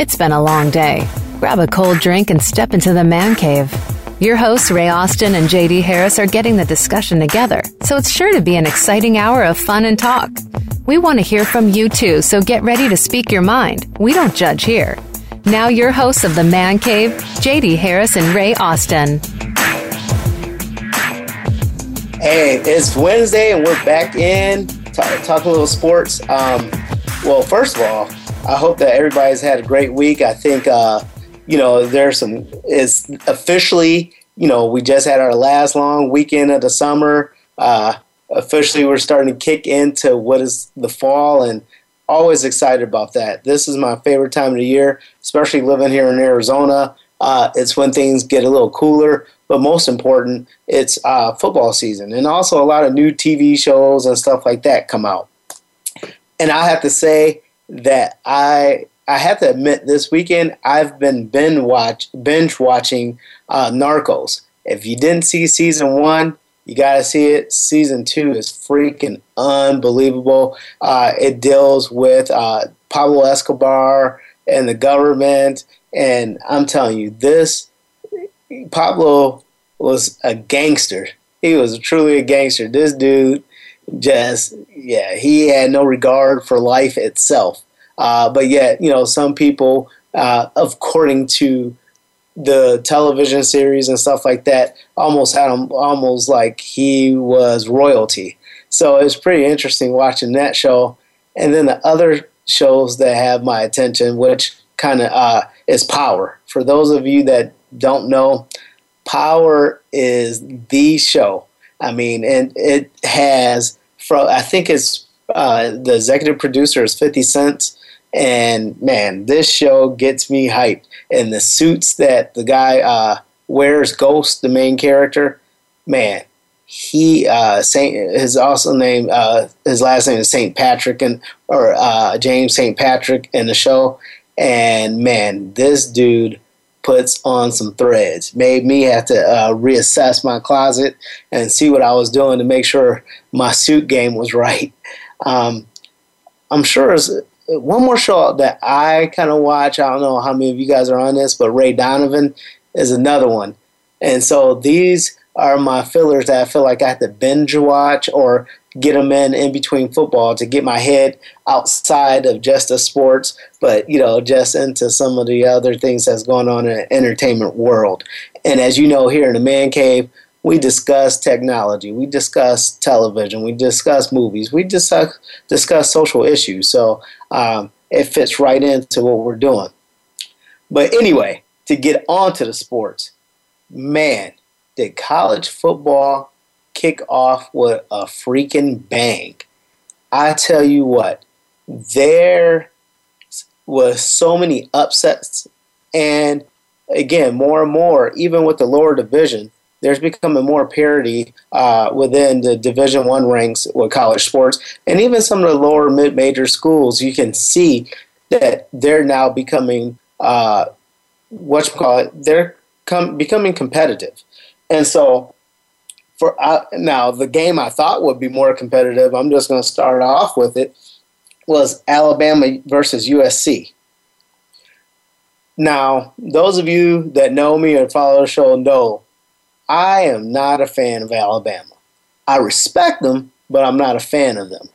It's been a long day. Grab a cold drink and step into the man cave. Your hosts, Ray Austin and JD Harris, are getting the discussion together, so it's sure to be an exciting hour of fun and talk. We want to hear from you too, so get ready to speak your mind. We don't judge here. Now, your hosts of The Man Cave, JD Harris and Ray Austin. Hey, it's Wednesday and we're back in talking talk a little sports. Um, well, first of all, I hope that everybody's had a great week. I think, uh, you know, there's some, it's officially, you know, we just had our last long weekend of the summer. Uh, officially, we're starting to kick into what is the fall and always excited about that. This is my favorite time of the year, especially living here in Arizona. Uh, it's when things get a little cooler, but most important, it's uh, football season. And also, a lot of new TV shows and stuff like that come out. And I have to say, that I I have to admit this weekend I've been binge watch binge watching uh, Narcos. If you didn't see season one, you got to see it. Season two is freaking unbelievable. Uh, it deals with uh, Pablo Escobar and the government, and I'm telling you, this Pablo was a gangster. He was truly a gangster. This dude just yeah, he had no regard for life itself. Uh, but yet, you know, some people, uh, according to the television series and stuff like that, almost had him almost like he was royalty. So it's pretty interesting watching that show. And then the other shows that have my attention, which kind of uh, is Power. For those of you that don't know, Power is the show. I mean, and it has from I think it's uh, the executive producer is Fifty Cent, and man, this show gets me hyped. And the suits that the guy uh, wears, Ghost, the main character, man, he uh, Saint his also name uh, his last name is Saint Patrick and or uh, James Saint Patrick in the show, and man, this dude puts on some threads. Made me have to uh, reassess my closet and see what I was doing to make sure my suit game was right. Um, I'm sure there's one more show that I kind of watch. I don't know how many of you guys are on this, but Ray Donovan is another one. And so these are my fillers that I feel like I have to binge watch or get them in in between football to get my head outside of just the sports, but you know, just into some of the other things that's going on in the entertainment world. And as you know, here in the man cave, we discuss technology, we discuss television, we discuss movies, we discuss discuss social issues. So um, it fits right into what we're doing. But anyway, to get on to the sports, man, did college football kick off with a freaking bang. I tell you what, there was so many upsets, and again, more and more, even with the lower division, there's becoming more parity uh, within the Division One ranks with college sports, and even some of the lower mid-major schools. You can see that they're now becoming uh, what you call it. They're com- becoming competitive, and so for uh, now the game I thought would be more competitive. I'm just going to start off with it. Was Alabama versus USC. Now, those of you that know me or follow the show know I am not a fan of Alabama. I respect them, but I'm not a fan of them.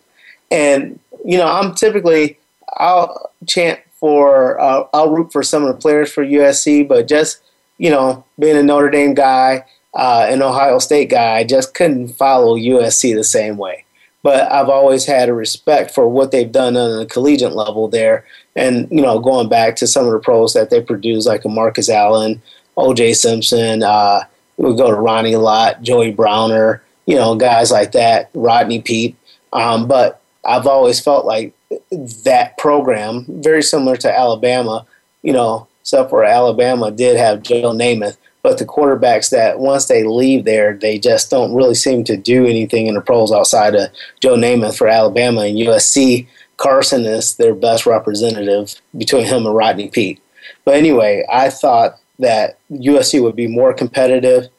And you know, I'm typically I'll chant for uh, I'll root for some of the players for USC, but just you know, being a Notre Dame guy uh, an Ohio State guy, I just couldn't follow USC the same way. But I've always had a respect for what they've done on the collegiate level there, and you know, going back to some of the pros that they produce, like a Marcus Allen, O.J. Simpson. Uh, we go to Ronnie Lott, Joey Browner, you know, guys like that, Rodney Peete. Um, but I've always felt like that program, very similar to Alabama, you know, except for Alabama did have Joe Namath. But the quarterbacks that once they leave there, they just don't really seem to do anything in the pros outside of Joe Namath for Alabama and USC. Carson is their best representative between him and Rodney Peete. But anyway, I thought that USC would be more competitive,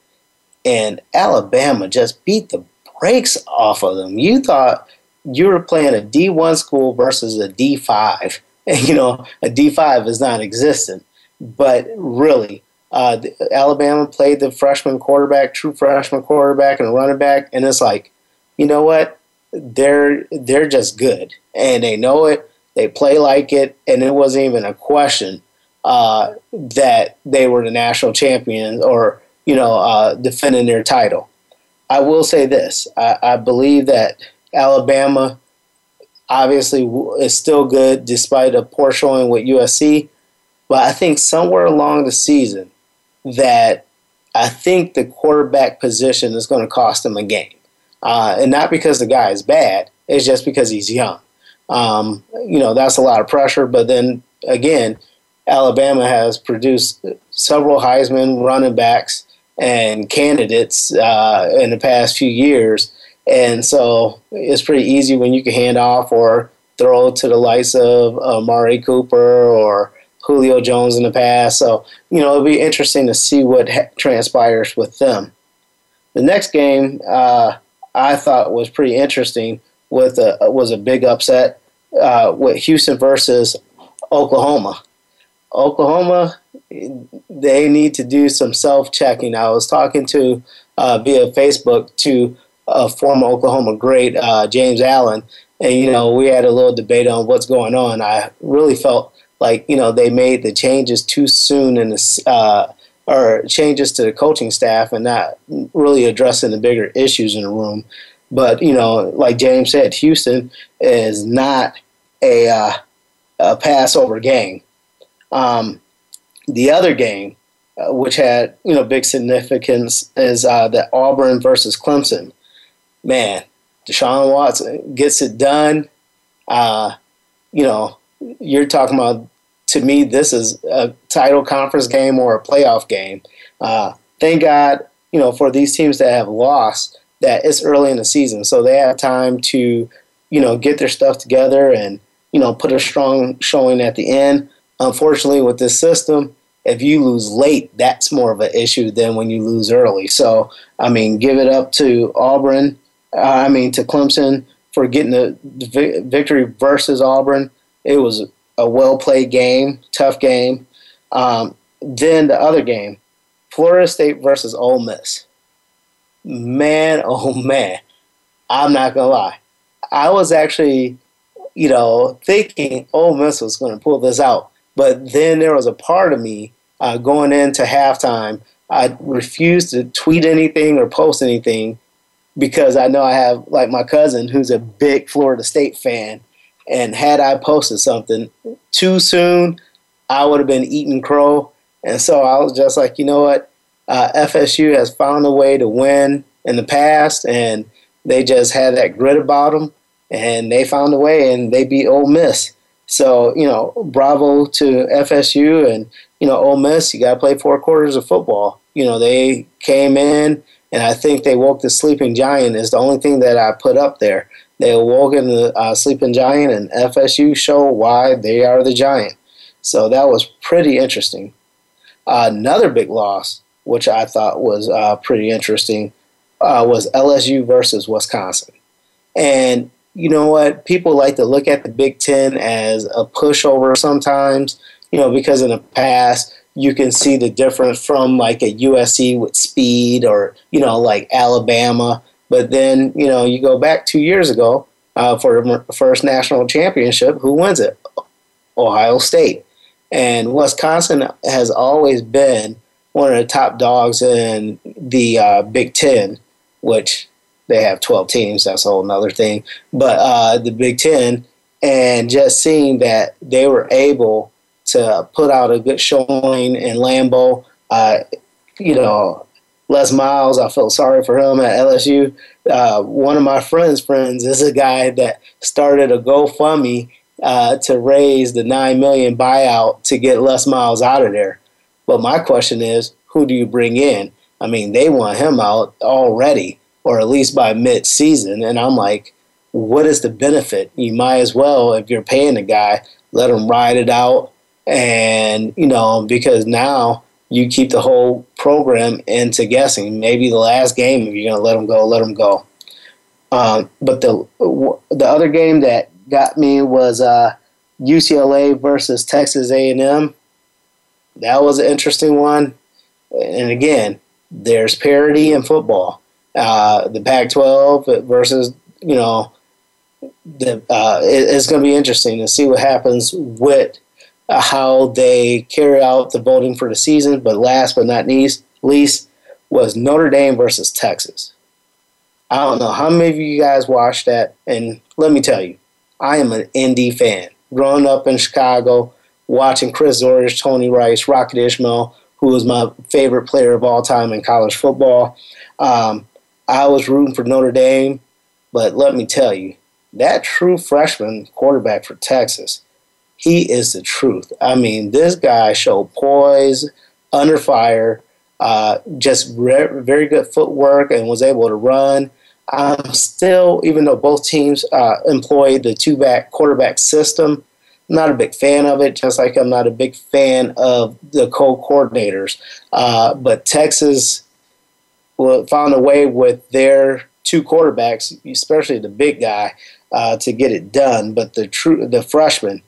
and Alabama just beat the brakes off of them. You thought you were playing a D1 school versus a D5. And, you know, a D5 is non existent. But really, uh, Alabama played the freshman quarterback, true freshman quarterback, and running back, and it's like, you know what? They're they're just good, and they know it. They play like it, and it wasn't even a question uh, that they were the national champions or you know uh, defending their title. I will say this: I, I believe that Alabama obviously is still good despite a poor showing with USC, but I think somewhere along the season that I think the quarterback position is going to cost them a game, uh, and not because the guy is bad. It's just because he's young. Um, you know that's a lot of pressure. But then again, Alabama has produced several Heisman running backs and candidates uh, in the past few years. And so it's pretty easy when you can hand off or throw to the likes of uh, Amari Cooper or Julio Jones in the past. So, you know, it'll be interesting to see what ha- transpires with them. The next game uh, I thought was pretty interesting with a, was a big upset uh, with Houston versus Oklahoma. Oklahoma, they need to do some self checking. I was talking to uh, via Facebook to a former Oklahoma great, uh, James Allen, and you know we had a little debate on what's going on. I really felt like you know they made the changes too soon in the uh, or changes to the coaching staff and not really addressing the bigger issues in the room. But you know, like James said, Houston is not a, uh, a Passover game. Um, the other game, uh, which had you know big significance, is uh, the Auburn versus Clemson. Man, Deshaun Watson gets it done. Uh, you know, you're talking about. To me, this is a title conference game or a playoff game. Uh, thank God, you know, for these teams that have lost, that it's early in the season, so they have time to, you know, get their stuff together and you know put a strong showing at the end unfortunately, with this system, if you lose late, that's more of an issue than when you lose early. So, I mean, give it up to Auburn. Uh, I mean, to Clemson for getting the, the victory versus Auburn. It was a well played game, tough game. Um, then the other game, Florida State versus Ole Miss. Man, oh man, I'm not gonna lie. I was actually, you know, thinking Ole Miss was to pull this out but then there was a part of me uh, going into halftime. I refused to tweet anything or post anything because I know I have like my cousin who's a big Florida State fan. And had I posted something too soon, I would have been eating crow. And so I was just like, you know what? Uh, FSU has found a way to win in the past, and they just had that grit about them, and they found a way, and they beat Ole Miss. So, you know, bravo to FSU and, you know, Ole Miss, you got to play four quarters of football. You know, they came in and I think they woke the sleeping giant is the only thing that I put up there. They awoke in the uh, sleeping giant and FSU show why they are the giant. So that was pretty interesting. Uh, another big loss, which I thought was uh, pretty interesting, uh, was LSU versus Wisconsin. And you know what? People like to look at the Big Ten as a pushover sometimes, you know, because in the past you can see the difference from like a USC with speed or, you know, like Alabama. But then, you know, you go back two years ago uh, for the first national championship, who wins it? Ohio State. And Wisconsin has always been one of the top dogs in the uh, Big Ten, which they have 12 teams. That's a whole other thing. But uh, the Big Ten, and just seeing that they were able to put out a good showing in Lambeau. Uh, you know, Les Miles, I felt sorry for him at LSU. Uh, one of my friends' friends is a guy that started a GoFundMe uh, to raise the nine million buyout to get Les Miles out of there. But my question is, who do you bring in? I mean, they want him out already, or at least by mid-season, and I'm like, what is the benefit? You might as well, if you're paying the guy, let him ride it out, and you know, because now you keep the whole program into guessing. Maybe the last game, if you're going to let them go, let them go. Um, but the the other game that got me was uh, UCLA versus Texas A&M. That was an interesting one. And again, there's parity in football. Uh, the Pac-12 versus you know the uh, it, it's going to be interesting to see what happens with how they carry out the voting for the season. But last but not least, was Notre Dame versus Texas. I don't know how many of you guys watched that, and let me tell you, I am an Indy fan. Growing up in Chicago, watching Chris Zorich, Tony Rice, Rocket Ismail, who was my favorite player of all time in college football. Um, I was rooting for Notre Dame, but let me tell you, that true freshman quarterback for Texas, he is the truth. I mean, this guy showed poise, under fire, uh, just re- very good footwork, and was able to run. I'm still, even though both teams uh, the two back quarterback system, not a big fan of it, just like I'm not a big fan of the co coordinators. Uh, but Texas found a way with their two quarterbacks, especially the big guy, uh, to get it done. But the true the freshman,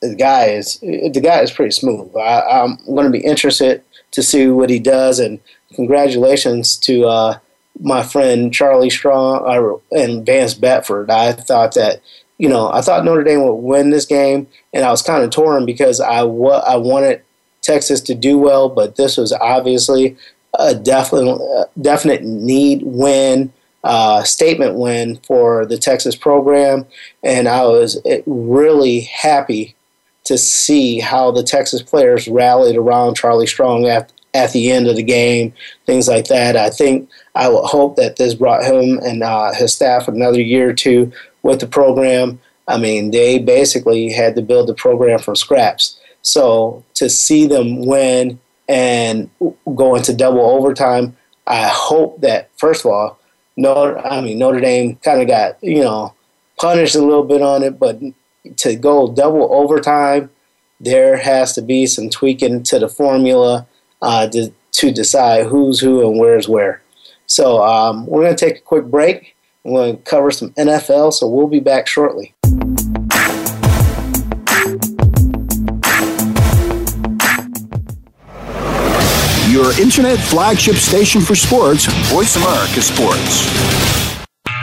the guy is the guy is pretty smooth. I, am going to be interested to see what he does, and congratulations to uh, my friend Charlie Strong uh, and Vance Bedford. I thought that you know I thought Notre Dame would win this game, and I was kind of torn because I wa- I wanted Texas to do well, but this was obviously a definite definite need win. Uh, statement win for the Texas program, and I was really happy to see how the Texas players rallied around Charlie Strong at, at the end of the game, things like that. I think I would hope that this brought him and uh, his staff another year or two with the program. I mean, they basically had to build the program from scraps. So to see them win and go into double overtime, I hope that first of all, Notre, I mean Notre Dame kind of got you know punished a little bit on it, but to go double overtime, there has to be some tweaking to the formula uh, to, to decide who's who and where's where. So um, we're going to take a quick break. We're going to cover some NFL, so we'll be back shortly. Your internet flagship station for sports, Voice America Sports.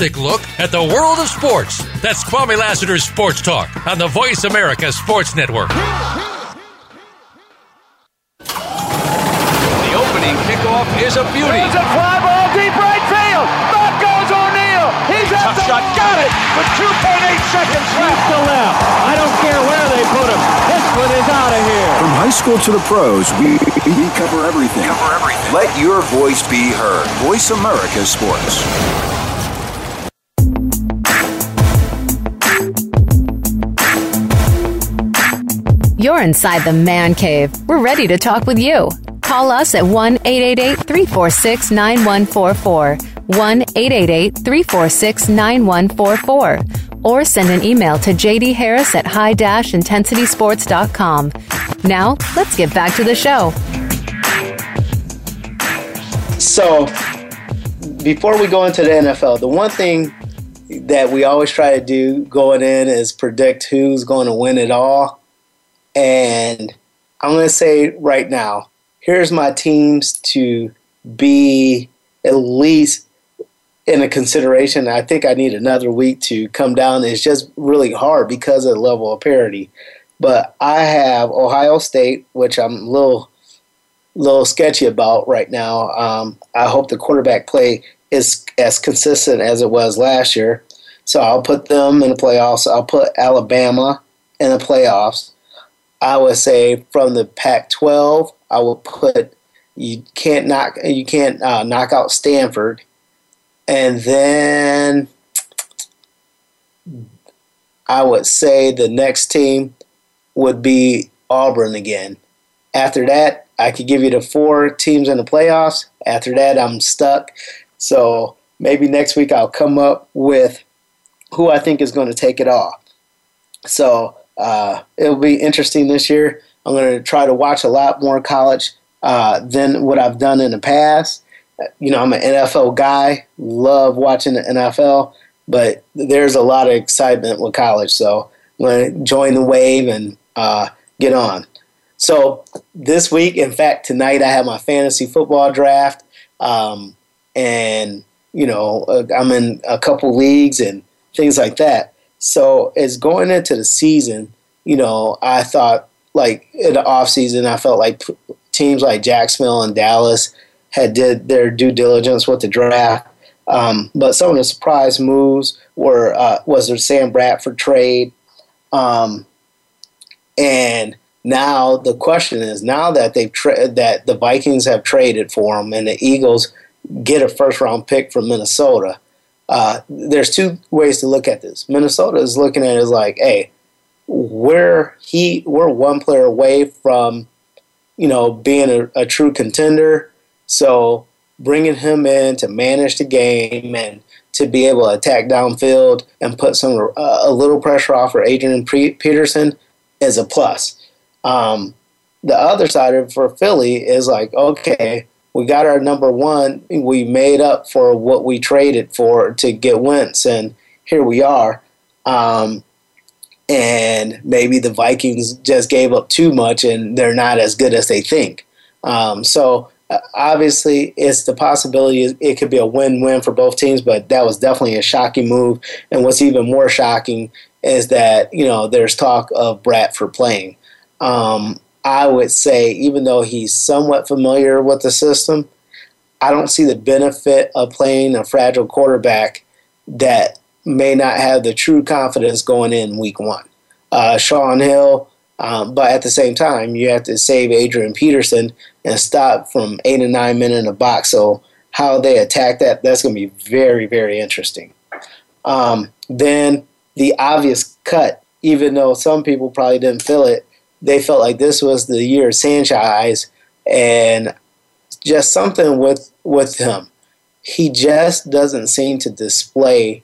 look at the world of sports. That's Kwame Lassiter's Sports Talk on the Voice America Sports Network. The opening kickoff is a beauty. It's a fly ball deep right field. Back goes O'Neill. He's at the shot. Got it with 2.8 seconds left. to left. I don't care where they put him. This one is out of here. From high school to the pros, we, we cover everything. Cover everything. Let your voice be heard. Voice America Sports. You're inside the man cave. We're ready to talk with you. Call us at 1 888 346 9144. 1 888 346 9144. Or send an email to JD Harris at high intensitysports.com. Now, let's get back to the show. So, before we go into the NFL, the one thing that we always try to do going in is predict who's going to win it all. And I'm going to say right now, here's my teams to be at least in a consideration. I think I need another week to come down. It's just really hard because of the level of parity. But I have Ohio State, which I'm a little little sketchy about right now. Um, I hope the quarterback play is as consistent as it was last year. So I'll put them in the playoffs. I'll put Alabama in the playoffs. I would say from the Pac-12, I would put you can't knock you can't uh, knock out Stanford, and then I would say the next team would be Auburn again. After that, I could give you the four teams in the playoffs. After that, I'm stuck. So maybe next week I'll come up with who I think is going to take it off. So uh, it'll be interesting this year. I'm going to try to watch a lot more college uh, than what I've done in the past. You know, I'm an NFL guy, love watching the NFL, but there's a lot of excitement with college. So I'm going to join the wave and uh, get on. So this week, in fact, tonight I have my fantasy football draft, um, and you know uh, I'm in a couple leagues and things like that. So as going into the season, you know, I thought like in the off season, I felt like teams like Jacksonville and Dallas had did their due diligence with the draft. Um, but some of the surprise moves were uh, was the Sam Bradford trade, um, and now the question is now that they've tra- that the Vikings have traded for him and the Eagles get a first round pick from Minnesota uh, there's two ways to look at this. Minnesota is looking at it as like, hey, we're he we're one player away from, you know, being a, a true contender. So bringing him in to manage the game and to be able to attack downfield and put some uh, a little pressure off for Adrian Peterson is a plus. Um, the other side of for Philly is like, okay, we got our number one. We made up for what we traded for to get Wentz, and here we are. Um, and maybe the Vikings just gave up too much, and they're not as good as they think. Um, so uh, obviously, it's the possibility it could be a win-win for both teams, but that was definitely a shocking move. And what's even more shocking is that you know there's talk of Bradford playing. Um, I would say, even though he's somewhat familiar with the system, I don't see the benefit of playing a fragile quarterback that may not have the true confidence going in week one. Uh, Shaun Hill, um, but at the same time, you have to save Adrian Peterson and stop from eight and nine men in the box. So how they attack that, that's going to be very, very interesting. Um, then the obvious cut, even though some people probably didn't feel it, they felt like this was the year of Sanchez and just something with with him. He just doesn't seem to display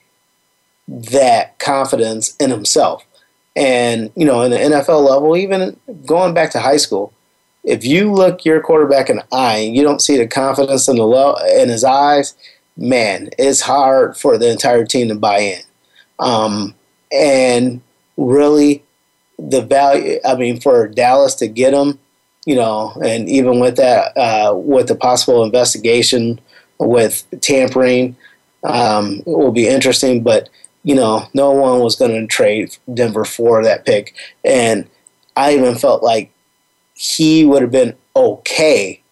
that confidence in himself. And, you know, in the NFL level, even going back to high school, if you look your quarterback in the eye and you don't see the confidence in the lo- in his eyes, man, it's hard for the entire team to buy in. Um, and really, the value. I mean, for Dallas to get him, you know, and even with that, uh, with the possible investigation with tampering, um, it will be interesting. But you know, no one was going to trade Denver for that pick, and I even felt like he would have been okay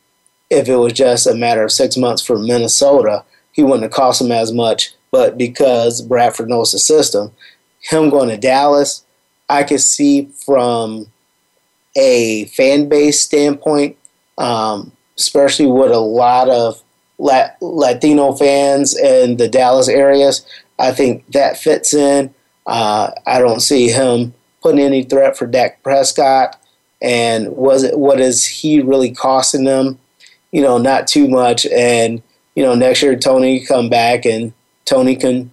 if it was just a matter of six months for Minnesota. He wouldn't have cost him as much, but because Bradford knows the system, him going to Dallas I could see from a fan base standpoint, um, especially with a lot of Latino fans in the Dallas areas, I think that fits in. Uh, I don't see him putting any threat for Dak Prescott. and was it what is he really costing them? You know, not too much. And you know, next year Tony come back and Tony can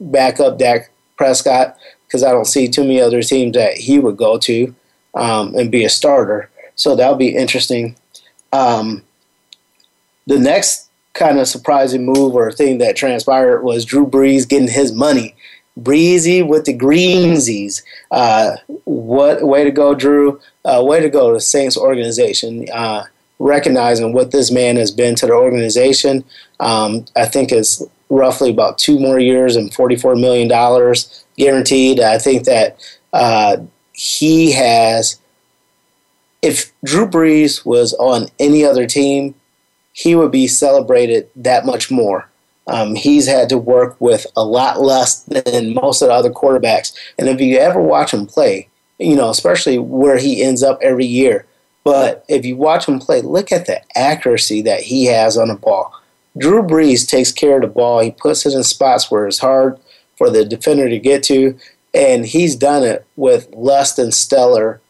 back up Dak Prescott because I don't see too many other teams that he would go to um, and be a starter. So that'll be interesting. Um, the next kind of surprising move or thing that transpired was Drew Brees getting his money. Breezy with the greensies. Uh, what way to go, Drew? Uh, way to go the Saints organization. Uh, recognizing what this man has been to the organization. Um, I think it's roughly about two more years and $44 million guaranteed. I think that uh, he has, if Drew Brees was on any other team, he would be celebrated that much more. Um, he's had to work with a lot less than most of the other quarterbacks. And if you ever watch him play, you know, especially where he ends up every year, but if you watch him play, look at the accuracy that he has on the ball. Drew Brees takes care of the ball. He puts it in spots where it's hard for the defender to get to, and he's done it with less than stellar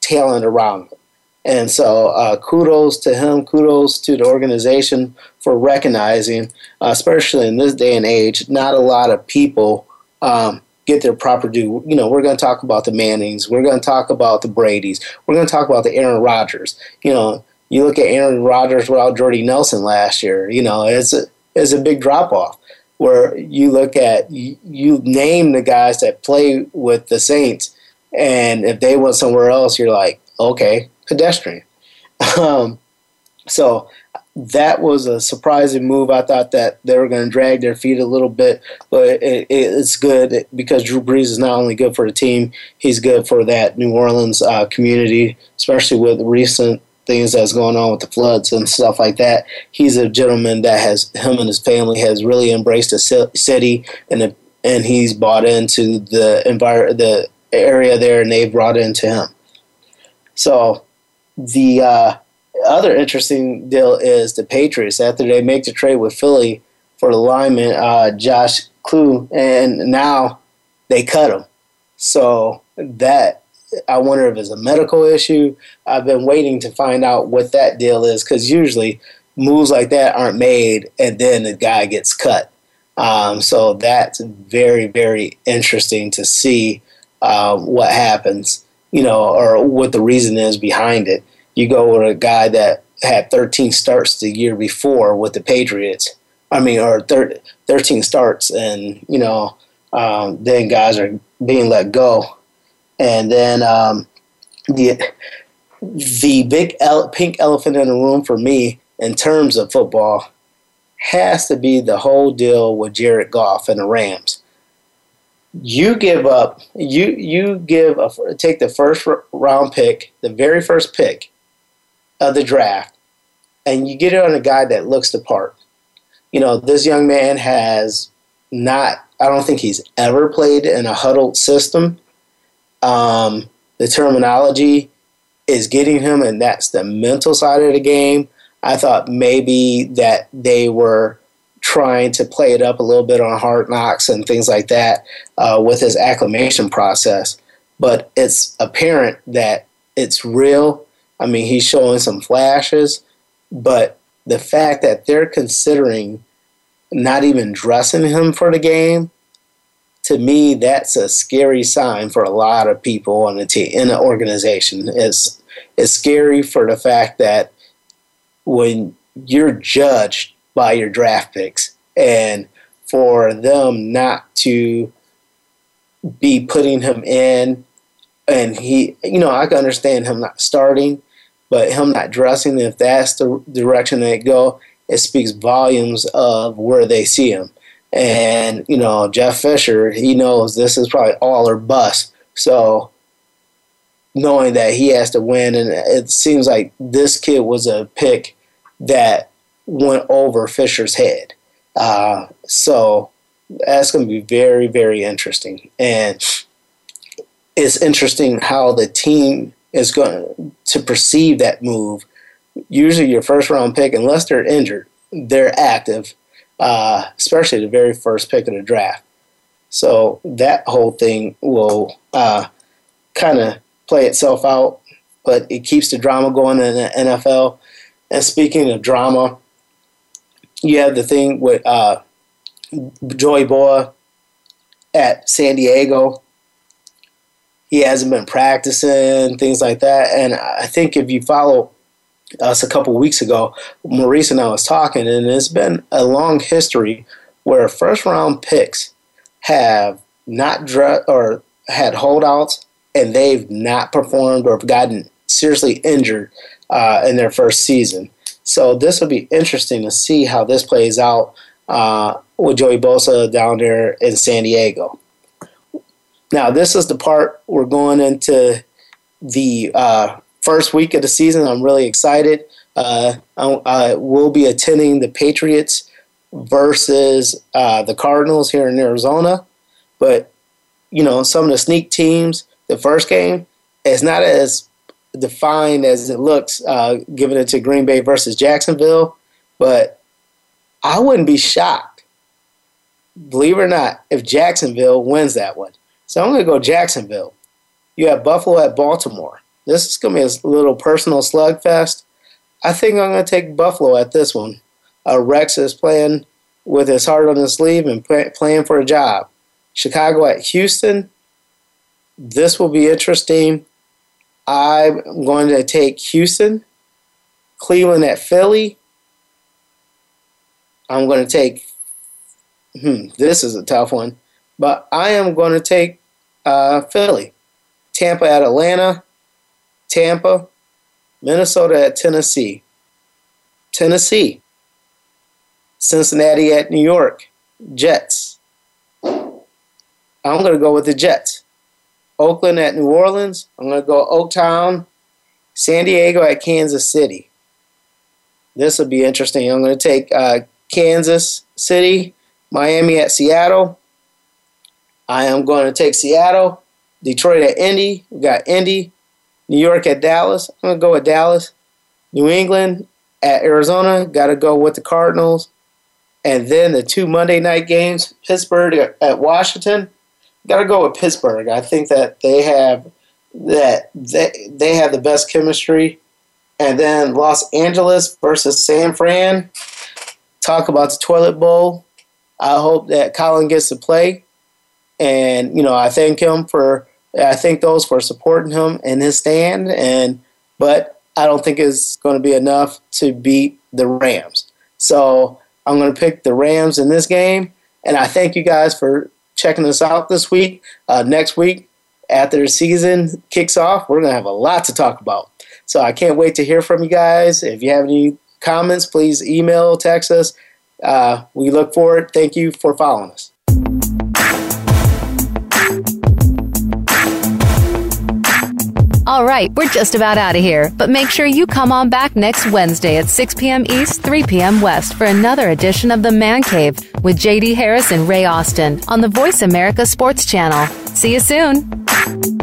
talent around him. And so, uh, kudos to him, kudos to the organization for recognizing, uh, especially in this day and age, not a lot of people um, get their proper due. You know, we're going to talk about the Mannings, we're going to talk about the Brady's, we're going to talk about the Aaron Rodgers. You know, you look at Aaron Rodgers without Jordy Nelson last year. You know, it's a it's a big drop off. Where you look at you, you name the guys that play with the Saints, and if they went somewhere else, you're like, okay, pedestrian. Um, so that was a surprising move. I thought that they were going to drag their feet a little bit, but it, it, it's good because Drew Brees is not only good for the team, he's good for that New Orleans uh, community, especially with recent things that's going on with the floods and stuff like that. He's a gentleman that has him and his family has really embraced the city and and he's bought into the environment, the area there, and they've brought into him. So the uh, other interesting deal is the Patriots after they make the trade with Philly for the lineman uh, Josh Kline, and now they cut him. So that I wonder if it's a medical issue. I've been waiting to find out what that deal is because usually moves like that aren't made and then the guy gets cut. Um, so that's very, very interesting to see uh, what happens, you know, or what the reason is behind it you go with a guy that had 13 starts the year before with the Patriots. I mean, or 13 starts, and you know, um, then guys are being let go, and then um, the the big ele- pink elephant in the room for me in terms of football has to be the whole deal with Jared Goff and the Rams. You give up, you you give a take the first round pick, the very first pick, of the draft, and you get it on a guy that looks the part. You know, this young man has not, I don't think he's ever played in a huddled system. Um, the terminology is getting him, and that's the mental side of the game. I thought maybe that they were trying to play it up a little bit on hard knocks and things like that uh, with his acclimation process. But it's apparent that it's real I mean, he's showing some flashes, but the fact that they're considering not even dressing him for the game, to me, that's a scary sign for a lot of people on the team in the organization. It's it's scary for the fact that when you're judged by your draft picks and for them not to be putting him in and he you know I can understand him not starting but him not dressing, if that's the direction they go, it speaks volumes of where they see him. And, you know, Jeff Fisher, he knows this is probably all or bust. So knowing that he has to win, and it seems like this kid was a pick that went over Fisher's head. Uh, so that's going to be very, very interesting. And it's interesting how the team is going to perceive that move. Usually, your first round pick, unless they're injured, they're active, uh, especially the very first pick of the draft. So that whole thing will uh, kind of play itself out but it keeps the drama going in the NFL. And speaking of drama, you have the thing with uh, Joey Bosa at San Diego. He hasn't been practicing, things like that. And I think if you follow us a couple weeks ago, Maurice and I was talking, and it's been a long history where first round picks have not dre- or had holdouts and they've not performed or gotten seriously injured uh, in their first season. So this will be interesting to see how this plays out uh, with Joey Bosa down there in San Diego. Now, this is the part we're going into the uh, first week of the season. I'm really excited. Uh, I, I, will be attending the Patriots versus uh, the Cardinals here in Arizona. But, you know, some of the sneak teams, the first game, is not as defined as it looks, uh, giving it to Green Bay versus Jacksonville. But I wouldn't be shocked, believe it or not, if Jacksonville wins that one. So I'm going to go Jacksonville. You have Buffalo at Baltimore. This is going to be a little personal slugfest. I think I'm going to take Buffalo at this one. Uh, Rex is playing with his heart on his sleeve and play, playing for a job. Chicago at Houston. This will be interesting. I'm going to take Houston. Cleveland at Philly. I'm going to take. Hmm, this is a tough one, but I am going to take uh, Philly. Tampa at Atlanta. Tampa. Minnesota at Tennessee. Tennessee. Cincinnati at New York. Jets. I'm going to go with the Jets. Oakland at New Orleans. I'm going to go Oaktown. San Diego at Kansas City. This will be interesting. I'm going to take uh, Kansas City, Miami at Seattle. I am going to take Seattle, Detroit at Indy. We got Indy, New York at Dallas. I'm to go with Dallas. New England at Arizona. Got to go with the Cardinals. And then the two Monday night games Pittsburgh at Washington got to go with Pittsburgh. I think that they have that they they have the best chemistry. And then Los Angeles versus San Fran. Talk about the toilet bowl. I hope that Colin gets to play, and you know I thank him for I thank those for supporting him in his stand. And but I don't think it's going to be enough to beat the Rams. So I'm going to pick the Rams in this game. And I thank you guys for checking us out this week. Uh, next week, after the season kicks off, we're going to have a lot to talk about. So I can't wait to hear from you guys. If you have any comments, please email, text us. Uh, we look forward. Thank you for following us. All right, we're just about out of here, but make sure you come on back next Wednesday at 6 p.m. East, 3 p.m. West for another edition of The Man Cave with JD Harris and Ray Austin on the Voice America Sports Channel. See you soon.